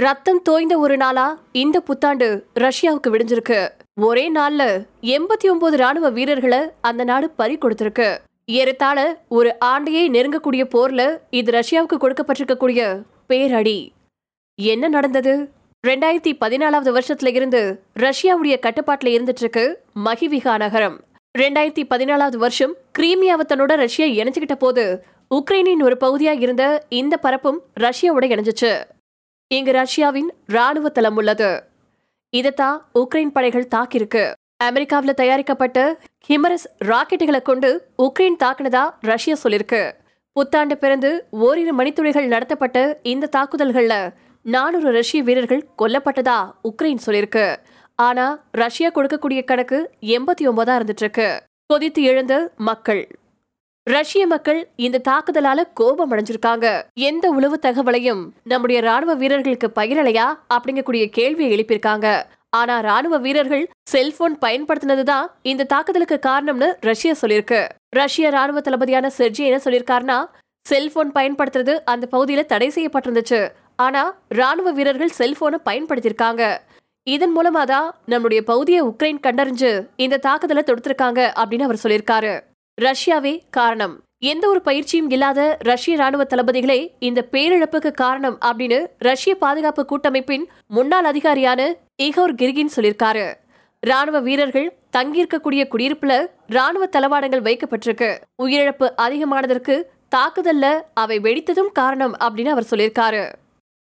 ரத்தம் தோய்ந்த ஒரு நாளா இந்த புத்தாண்டு ரஷ்யாவுக்கு விடிஞ்சிருக்கு. ஒரே நாள்ல எண்பத்தி ஒன்பது ராணுவ வீரர்களை அந்த நாடு பறி கொடுத்திருக்கு. ஏறத்தாழ ஒரு ஆண்டையே நெருங்கக்கூடிய போர்ல இது ரஷ்யாவுக்கு கொடுக்கப்பட்டிருக்கக்கூடிய பேரடி. என்ன நடந்தது? ரெண்டாயிரத்தி பதினாலாவது வருஷத்துல இருந்து ரஷ்யாவுடைய கட்டுப்பாட்டுல இருந்துட்டு இருக்கு மகிவிகா நகரம். ரெண்டாயிரத்தி பதினாலாவது வருஷம் கிரீமியாவை தன்னோட ரஷ்யா இணைச்சுக்கிட்ட போது உக்ரைனின் ஒரு பகுதியா இருந்த இந்த பரப்பும் ரஷ்யாவோட இணைஞ்சிச்சு. இங்கு ரஷ்யாவின் ராணுவ தளம் உள்ளது. இதைத்தான் உக்ரைன் படைகள் தாக்கியிருக்கு. அமெரிக்காவில் தயாரிக்கப்பட்ட ஹிமரஸ் ராக்கெட்டுகளை கொண்டு உக்ரைன் தாக்குனதா ரஷ்யா சொல்லியிருக்கு. புத்தாண்டு பிறந்து ஓரிரு மணித்துளிகள் நடத்தப்பட்ட இந்த தாக்குதல்கள்ல நானூறு ரஷ்ய வீரர்கள் கொல்லப்பட்டதா உக்ரைன் சொல்லியிருக்கு. ஆனா ரஷ்யா கொடுக்கக்கூடிய கணக்கு எண்பத்தி ஒன்பதா இருந்துட்டு இருக்கு. கொதித்து எழுந்த மக்கள். ரஷ்ய மக்கள் இந்த தாக்குதலால கோபம் அடைஞ்சிருக்காங்க. எந்த உளவு தகவலையும் நம்முடைய ராணுவ வீரர்களுக்கு பகிரலையா? அப்படிங்கக்கூடிய கேள்வியை எழுப்பியிருக்காங்க. ஆனா ராணுவ வீரர்கள் செல்போன் பயன்படுத்தினதுதான் இந்த தாக்குதலுக்கு காரணம்னு ரஷ்யா சொல்லியிருக்கு. ரஷ்ய ராணுவ தளபதியான செர்ஜி என்ன சொல்லியிருக்காருன்னா செல்போன் பயன்படுத்துறது அந்த பகுதியில தடை செய்யப்பட்டிருந்துச்சு. ஆனா ராணுவ வீரர்கள் செல்போனை பயன்படுத்தியிருக்காங்க. இதன் மூலமா தான் நம்முடைய பகுதியை உக்ரைன் கண்டறிஞ்சு இந்த தாக்குதலை தொடுத்திருக்காங்க அப்படின்னு அவர் சொல்லியிருக்காரு. ரஷ்யாவே காரணம். எந்த ஒரு பயிற்சியும் இல்லாத ரஷ்ய ராணுவ தளபதிகளே இந்த பேரிழப்புக்கு காரணம் அப்படின்னு ரஷ்ய பாதுகாப்பு கூட்டமைப்பின் முன்னாள் அதிகாரியான இகோர் கிர்கின் சொல்லியிருக்காரு. ராணுவ வீரர்கள் தங்கியிருக்கக்கூடிய குடியிருப்புல ராணுவ தளவாடங்கள் வைக்கப்பட்டிருக்கு. உயிரிழப்பு அதிகமானதற்கு தாக்குதல்ல அவை வெடித்ததும் காரணம் அப்படின்னு அவர் சொல்லியிருக்காரு.